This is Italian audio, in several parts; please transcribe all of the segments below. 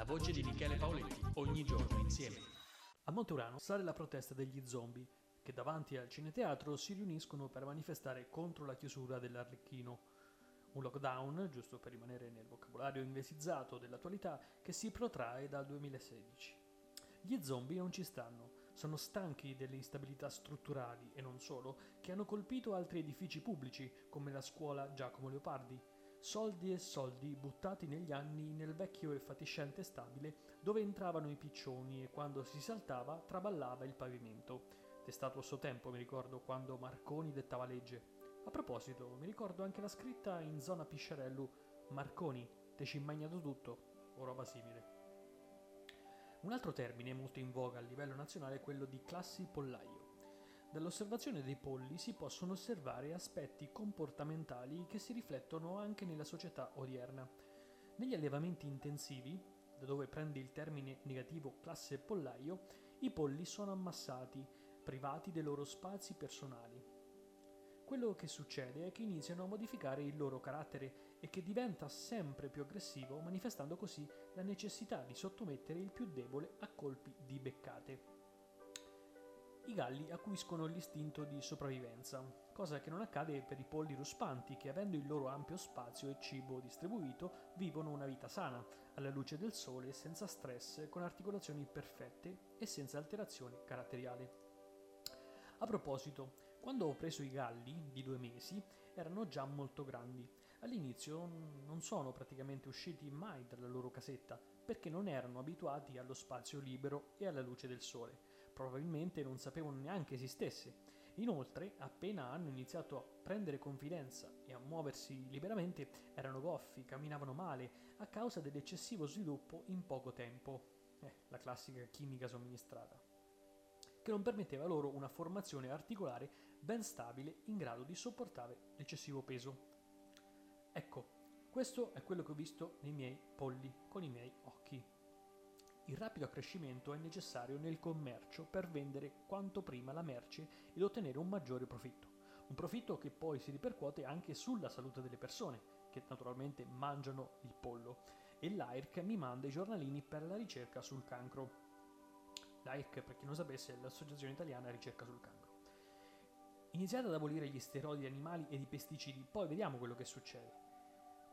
La voce di Michele Paoletti, ogni giorno insieme. A Monteurano sale la protesta degli zombie, che davanti al cineteatro si riuniscono per manifestare contro la chiusura dell'Arlecchino. Un lockdown, giusto per rimanere nel vocabolario inglesizzato dell'attualità, che si protrae dal 2016. Gli zombie non ci stanno, sono stanchi delle instabilità strutturali e non solo, che hanno colpito altri edifici pubblici, come la scuola Giacomo Leopardi, soldi e soldi buttati negli anni nel vecchio e fatiscente stabile dove entravano i piccioni e quando si saltava traballava il pavimento. Testato a suo tempo, mi ricordo, quando Marconi dettava legge. A proposito, mi ricordo anche la scritta in zona Pisciarello Marconi, te ci immagnato tutto, o roba simile. Un altro termine molto in voga a livello nazionale è quello di classi pollaio. Dall'osservazione dei polli si possono osservare aspetti comportamentali che si riflettono anche nella società odierna. Negli allevamenti intensivi, da dove prende il termine negativo classe pollaio, i polli sono ammassati, privati dei loro spazi personali. Quello che succede è che iniziano a modificare il loro carattere e che diventa sempre più aggressivo, manifestando così la necessità di sottomettere il più debole a colpi di beccate i galli acquiscono l'istinto di sopravvivenza, cosa che non accade per i polli ruspanti che avendo il loro ampio spazio e cibo distribuito vivono una vita sana, alla luce del sole, senza stress, con articolazioni perfette e senza alterazioni caratteriali. A proposito, quando ho preso i galli di due mesi erano già molto grandi. All'inizio non sono praticamente usciti mai dalla loro casetta perché non erano abituati allo spazio libero e alla luce del sole. Probabilmente non sapevano neanche esistesse. Inoltre, appena hanno iniziato a prendere confidenza e a muoversi liberamente, erano goffi, camminavano male a causa dell'eccessivo sviluppo in poco tempo. Eh, la classica chimica somministrata che non permetteva loro una formazione articolare ben stabile in grado di sopportare l'eccessivo peso. Ecco, questo è quello che ho visto nei miei polli, con i miei occhi. Il rapido accrescimento è necessario nel commercio per vendere quanto prima la merce ed ottenere un maggiore profitto. Un profitto che poi si ripercuote anche sulla salute delle persone, che naturalmente mangiano il pollo. E l'AIRC mi manda i giornalini per la ricerca sul cancro. L'AIRC, per chi non sapesse, è l'Associazione Italiana Ricerca sul Cancro. Iniziate ad abolire gli steroidi animali ed i pesticidi, poi vediamo quello che succede.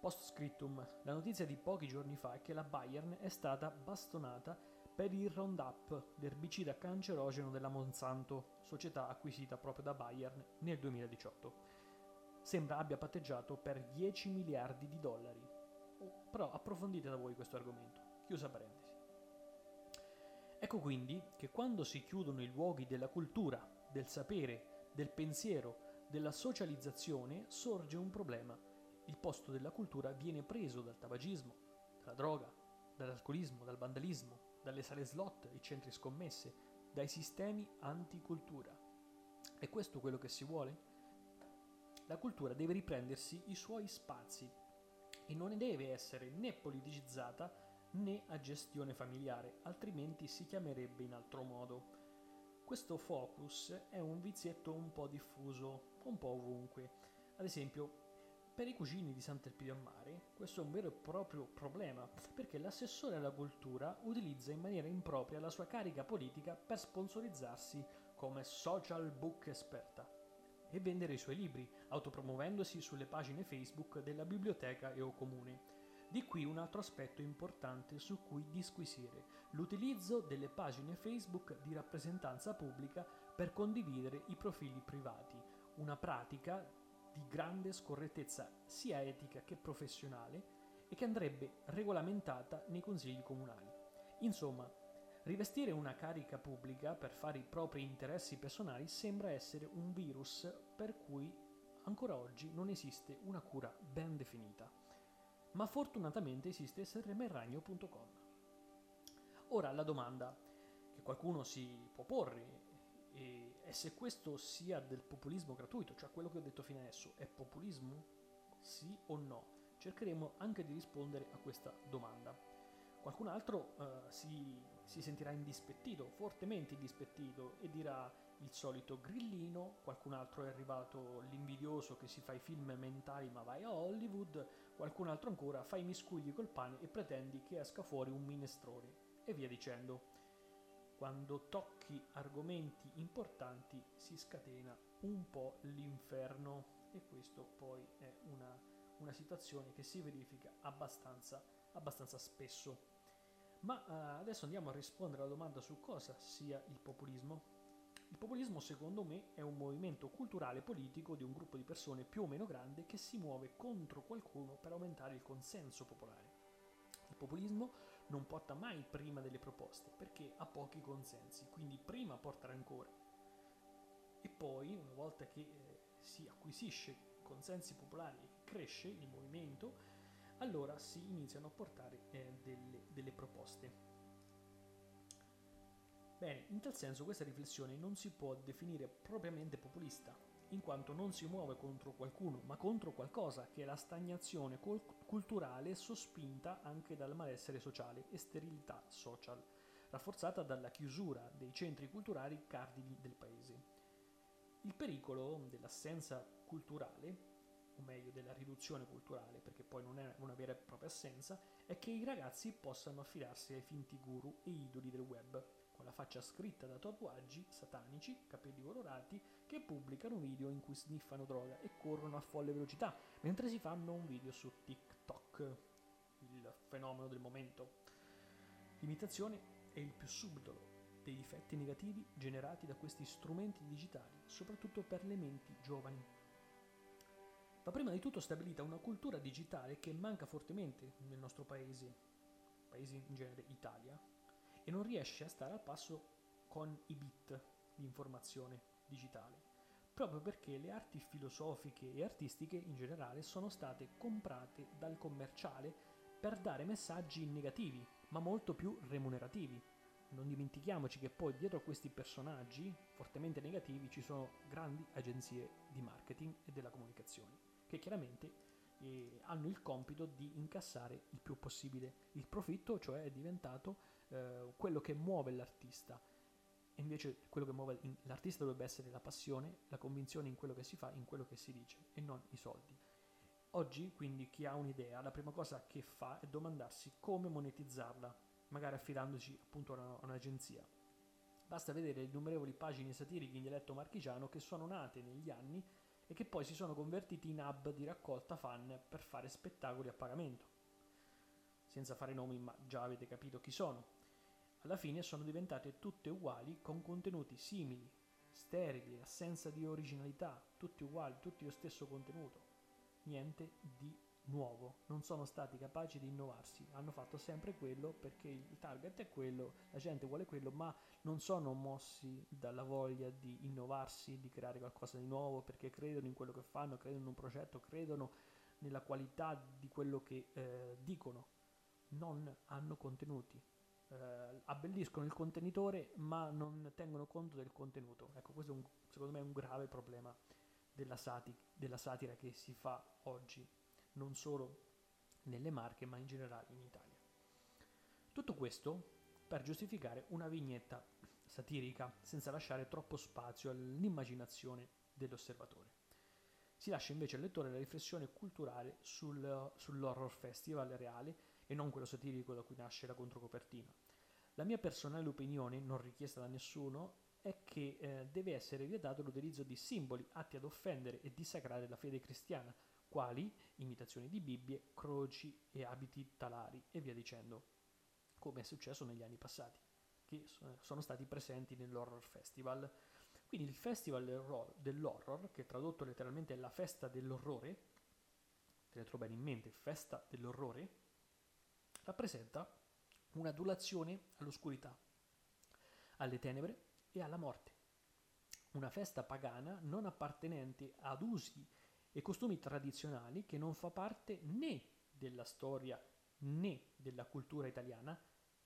Post scriptum, la notizia di pochi giorni fa è che la Bayern è stata bastonata per il Roundup, l'erbicida cancerogeno della Monsanto, società acquisita proprio da Bayern nel 2018. Sembra abbia patteggiato per 10 miliardi di dollari. Oh, però approfondite da voi questo argomento. Chiusa parentesi. Ecco quindi che quando si chiudono i luoghi della cultura, del sapere, del pensiero, della socializzazione, sorge un problema. Il posto della cultura viene preso dal tabagismo, dalla droga, dall'alcolismo, dal vandalismo, dalle sale slot, i centri scommesse, dai sistemi anticultura. È questo quello che si vuole? La cultura deve riprendersi i suoi spazi e non deve essere né politicizzata né a gestione familiare, altrimenti si chiamerebbe in altro modo. Questo focus è un vizietto un po' diffuso, un po' ovunque. Ad esempio, per i cugini di Sant'Elpidio a Mare questo è un vero e proprio problema, perché l'assessore alla cultura utilizza in maniera impropria la sua carica politica per sponsorizzarsi come social book esperta e vendere i suoi libri, autopromuovendosi sulle pagine Facebook della biblioteca e o comune. Di qui un altro aspetto importante su cui disquisire, l'utilizzo delle pagine Facebook di rappresentanza pubblica per condividere i profili privati, una pratica di grande scorrettezza sia etica che professionale e che andrebbe regolamentata nei consigli comunali. Insomma, rivestire una carica pubblica per fare i propri interessi personali sembra essere un virus per cui ancora oggi non esiste una cura ben definita ma fortunatamente esiste srmragno.com. Ora la domanda che qualcuno si può porre è se questo sia del populismo gratuito, cioè quello che ho detto fino adesso, è populismo? Sì o no? Cercheremo anche di rispondere a questa domanda. Qualcun altro uh, si, si sentirà indispettito, fortemente indispettito, e dirà il solito grillino, qualcun altro è arrivato l'invidioso che si fa i film mentali ma vai a Hollywood, qualcun altro ancora fa i miscugli col pane e pretendi che esca fuori un minestrone e via dicendo. Quando tocchi argomenti importanti si scatena un po' l'inferno e questo poi è una, una situazione che si verifica abbastanza, abbastanza spesso. Ma uh, adesso andiamo a rispondere alla domanda su cosa sia il populismo. Il populismo, secondo me, è un movimento culturale politico di un gruppo di persone più o meno grande che si muove contro qualcuno per aumentare il consenso popolare. Il populismo non porta mai prima delle proposte perché ha pochi consensi, quindi prima porta rancore e poi, una volta che eh, si acquisisce consensi popolari e cresce il movimento, allora si iniziano a portare eh, delle, delle proposte. Bene, in tal senso questa riflessione non si può definire propriamente populista, in quanto non si muove contro qualcuno, ma contro qualcosa che è la stagnazione col- culturale sospinta anche dal malessere sociale e sterilità social, rafforzata dalla chiusura dei centri culturali cardini del paese. Il pericolo dell'assenza culturale o meglio della riduzione culturale, perché poi non è una vera e propria assenza, è che i ragazzi possano affidarsi ai finti guru e idoli del web, con la faccia scritta da tatuaggi satanici, capelli colorati, che pubblicano video in cui sniffano droga e corrono a folle velocità, mentre si fanno un video su TikTok, il fenomeno del momento. L'imitazione è il più subdolo dei difetti negativi generati da questi strumenti digitali, soprattutto per le menti giovani. Va prima di tutto stabilita una cultura digitale che manca fortemente nel nostro paese, paese in genere Italia, e non riesce a stare al passo con i bit di informazione digitale, proprio perché le arti filosofiche e artistiche in generale sono state comprate dal commerciale per dare messaggi negativi, ma molto più remunerativi. Non dimentichiamoci che poi dietro a questi personaggi fortemente negativi ci sono grandi agenzie di marketing e della comunicazione che chiaramente eh, hanno il compito di incassare il più possibile il profitto, cioè è diventato eh, quello che muove l'artista. E invece quello che muove l'artista dovrebbe essere la passione, la convinzione in quello che si fa, in quello che si dice e non i soldi. Oggi quindi chi ha un'idea, la prima cosa che fa è domandarsi come monetizzarla, magari affidandosi appunto a un'agenzia. Basta vedere le innumerevoli pagine satiriche in dialetto marchigiano che sono nate negli anni e che poi si sono convertiti in hub di raccolta fan per fare spettacoli a pagamento. Senza fare nomi, ma già avete capito chi sono. Alla fine sono diventate tutte uguali con contenuti simili, sterili, assenza di originalità, tutti uguali, tutti lo stesso contenuto. Niente di nuovo, non sono stati capaci di innovarsi, hanno fatto sempre quello perché il target è quello, la gente vuole quello, ma non sono mossi dalla voglia di innovarsi, di creare qualcosa di nuovo, perché credono in quello che fanno, credono in un progetto, credono nella qualità di quello che eh, dicono, non hanno contenuti. Eh, abbelliscono il contenitore ma non tengono conto del contenuto. Ecco, questo un, secondo me è un grave problema della, sati- della satira che si fa oggi non solo nelle Marche ma in generale in Italia. Tutto questo per giustificare una vignetta satirica senza lasciare troppo spazio all'immaginazione dell'osservatore. Si lascia invece al lettore la riflessione culturale sul, sull'horror festival reale e non quello satirico da cui nasce la controcopertina. La mia personale opinione, non richiesta da nessuno, è che eh, deve essere vietato l'utilizzo di simboli atti ad offendere e dissacrare la fede cristiana, quali imitazioni di Bibbie, croci e abiti talari e via dicendo, come è successo negli anni passati, che sono stati presenti nell'Horror Festival. Quindi il Festival dell'Horror, che tradotto letteralmente è la festa dell'orrore, tenetelo bene in mente, festa dell'orrore, rappresenta un'adulazione all'oscurità, alle tenebre e alla morte. Una festa pagana non appartenente ad usi e costumi tradizionali che non fa parte né della storia né della cultura italiana,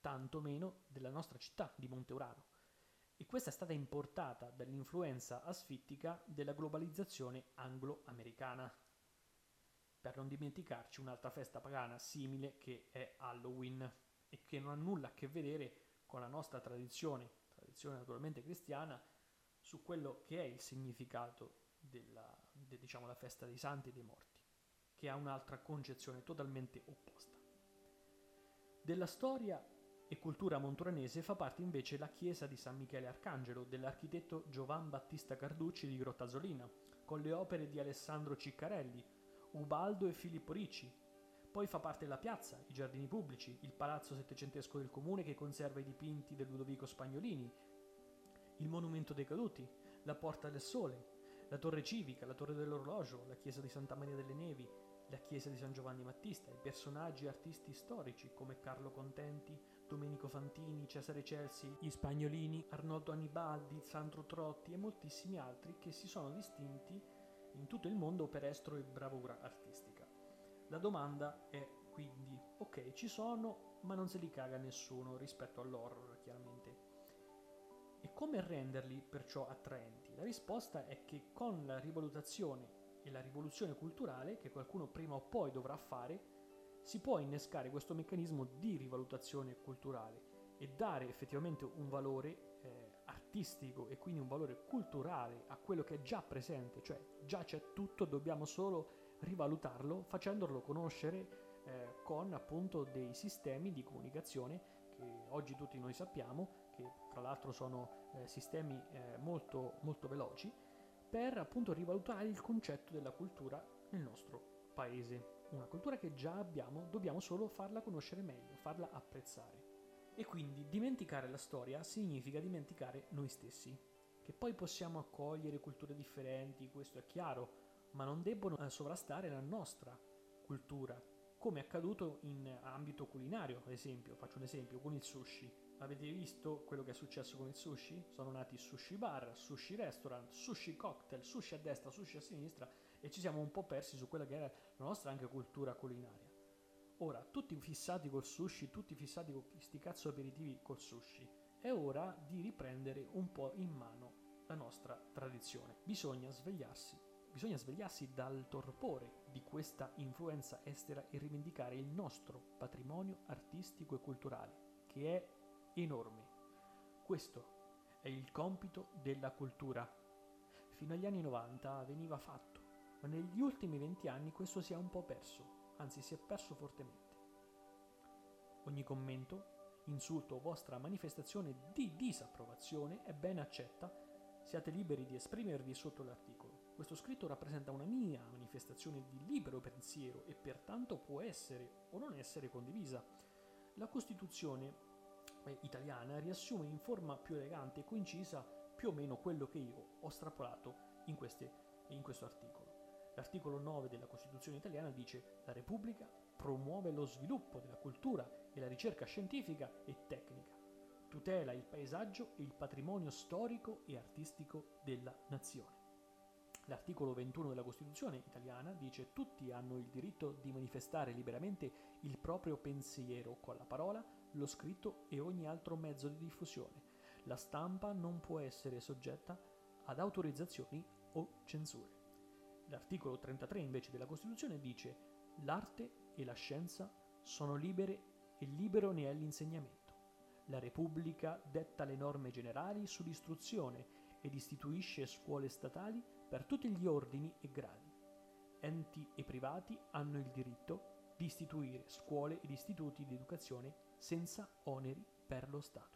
tanto meno della nostra città di Monteurano. E questa è stata importata dall'influenza asfittica della globalizzazione anglo-americana. Per non dimenticarci un'altra festa pagana simile che è Halloween e che non ha nulla a che vedere con la nostra tradizione, tradizione naturalmente cristiana, su quello che è il significato della de, diciamo, festa dei santi e dei morti, che ha un'altra concezione totalmente opposta. Della storia e cultura montoranese fa parte invece la chiesa di San Michele Arcangelo dell'architetto Giovan Battista Carducci di Grottasolina, con le opere di Alessandro Ciccarelli, Ubaldo e Filippo Ricci. Poi fa parte la piazza, i giardini pubblici, il palazzo settecentesco del comune che conserva i dipinti del Ludovico Spagnolini, il monumento dei caduti, la Porta del Sole, la torre civica, la torre dell'orologio, la chiesa di Santa Maria delle Nevi, la chiesa di San Giovanni Battista, i personaggi e artisti storici come Carlo Contenti, Domenico Fantini, Cesare Celsi, gli Spagnolini, Arnoldo Annibaldi, Sandro Trotti e moltissimi altri che si sono distinti in tutto il mondo per estro e bravura artistica. La domanda è quindi, ok, ci sono, ma non se li caga nessuno rispetto all'horror, chiaramente. E come renderli perciò attraenti? La risposta è che con la rivalutazione e la rivoluzione culturale, che qualcuno prima o poi dovrà fare, si può innescare questo meccanismo di rivalutazione culturale e dare effettivamente un valore eh, artistico e quindi un valore culturale a quello che è già presente, cioè già c'è tutto, dobbiamo solo rivalutarlo facendolo conoscere eh, con appunto dei sistemi di comunicazione che oggi tutti noi sappiamo, che tra l'altro sono eh, sistemi eh, molto, molto veloci, per appunto rivalutare il concetto della cultura nel nostro paese. Una cultura che già abbiamo, dobbiamo solo farla conoscere meglio, farla apprezzare. E quindi dimenticare la storia significa dimenticare noi stessi, che poi possiamo accogliere culture differenti, questo è chiaro, ma non debbono eh, sovrastare la nostra cultura, come è accaduto in ambito culinario, ad esempio, faccio un esempio, con il sushi. Avete visto quello che è successo con il sushi? Sono nati sushi bar, sushi restaurant, sushi cocktail, sushi a destra, sushi a sinistra e ci siamo un po' persi su quella che era la nostra anche cultura culinaria. Ora, tutti fissati col sushi, tutti fissati con questi cazzo aperitivi col sushi, è ora di riprendere un po' in mano la nostra tradizione. Bisogna svegliarsi Bisogna svegliarsi dal torpore di questa influenza estera e rivendicare il nostro patrimonio artistico e culturale, che è enorme. Questo è il compito della cultura. Fino agli anni 90 veniva fatto, ma negli ultimi 20 anni questo si è un po' perso, anzi si è perso fortemente. Ogni commento, insulto o vostra manifestazione di disapprovazione è ben accetta, siate liberi di esprimervi sotto l'articolo. Questo scritto rappresenta una mia manifestazione di libero pensiero e pertanto può essere o non essere condivisa. La Costituzione eh, italiana riassume in forma più elegante e concisa più o meno quello che io ho strapolato in, queste, in questo articolo. L'articolo 9 della Costituzione italiana dice la Repubblica promuove lo sviluppo della cultura e la ricerca scientifica e tecnica, tutela il paesaggio e il patrimonio storico e artistico della nazione. L'articolo 21 della Costituzione italiana dice tutti hanno il diritto di manifestare liberamente il proprio pensiero con la parola, lo scritto e ogni altro mezzo di diffusione. La stampa non può essere soggetta ad autorizzazioni o censure. L'articolo 33 invece della Costituzione dice l'arte e la scienza sono libere e libero ne è l'insegnamento. La Repubblica detta le norme generali sull'istruzione ed istituisce scuole statali per tutti gli ordini e gradi. Enti e privati hanno il diritto di istituire scuole ed istituti di educazione senza oneri per lo Stato.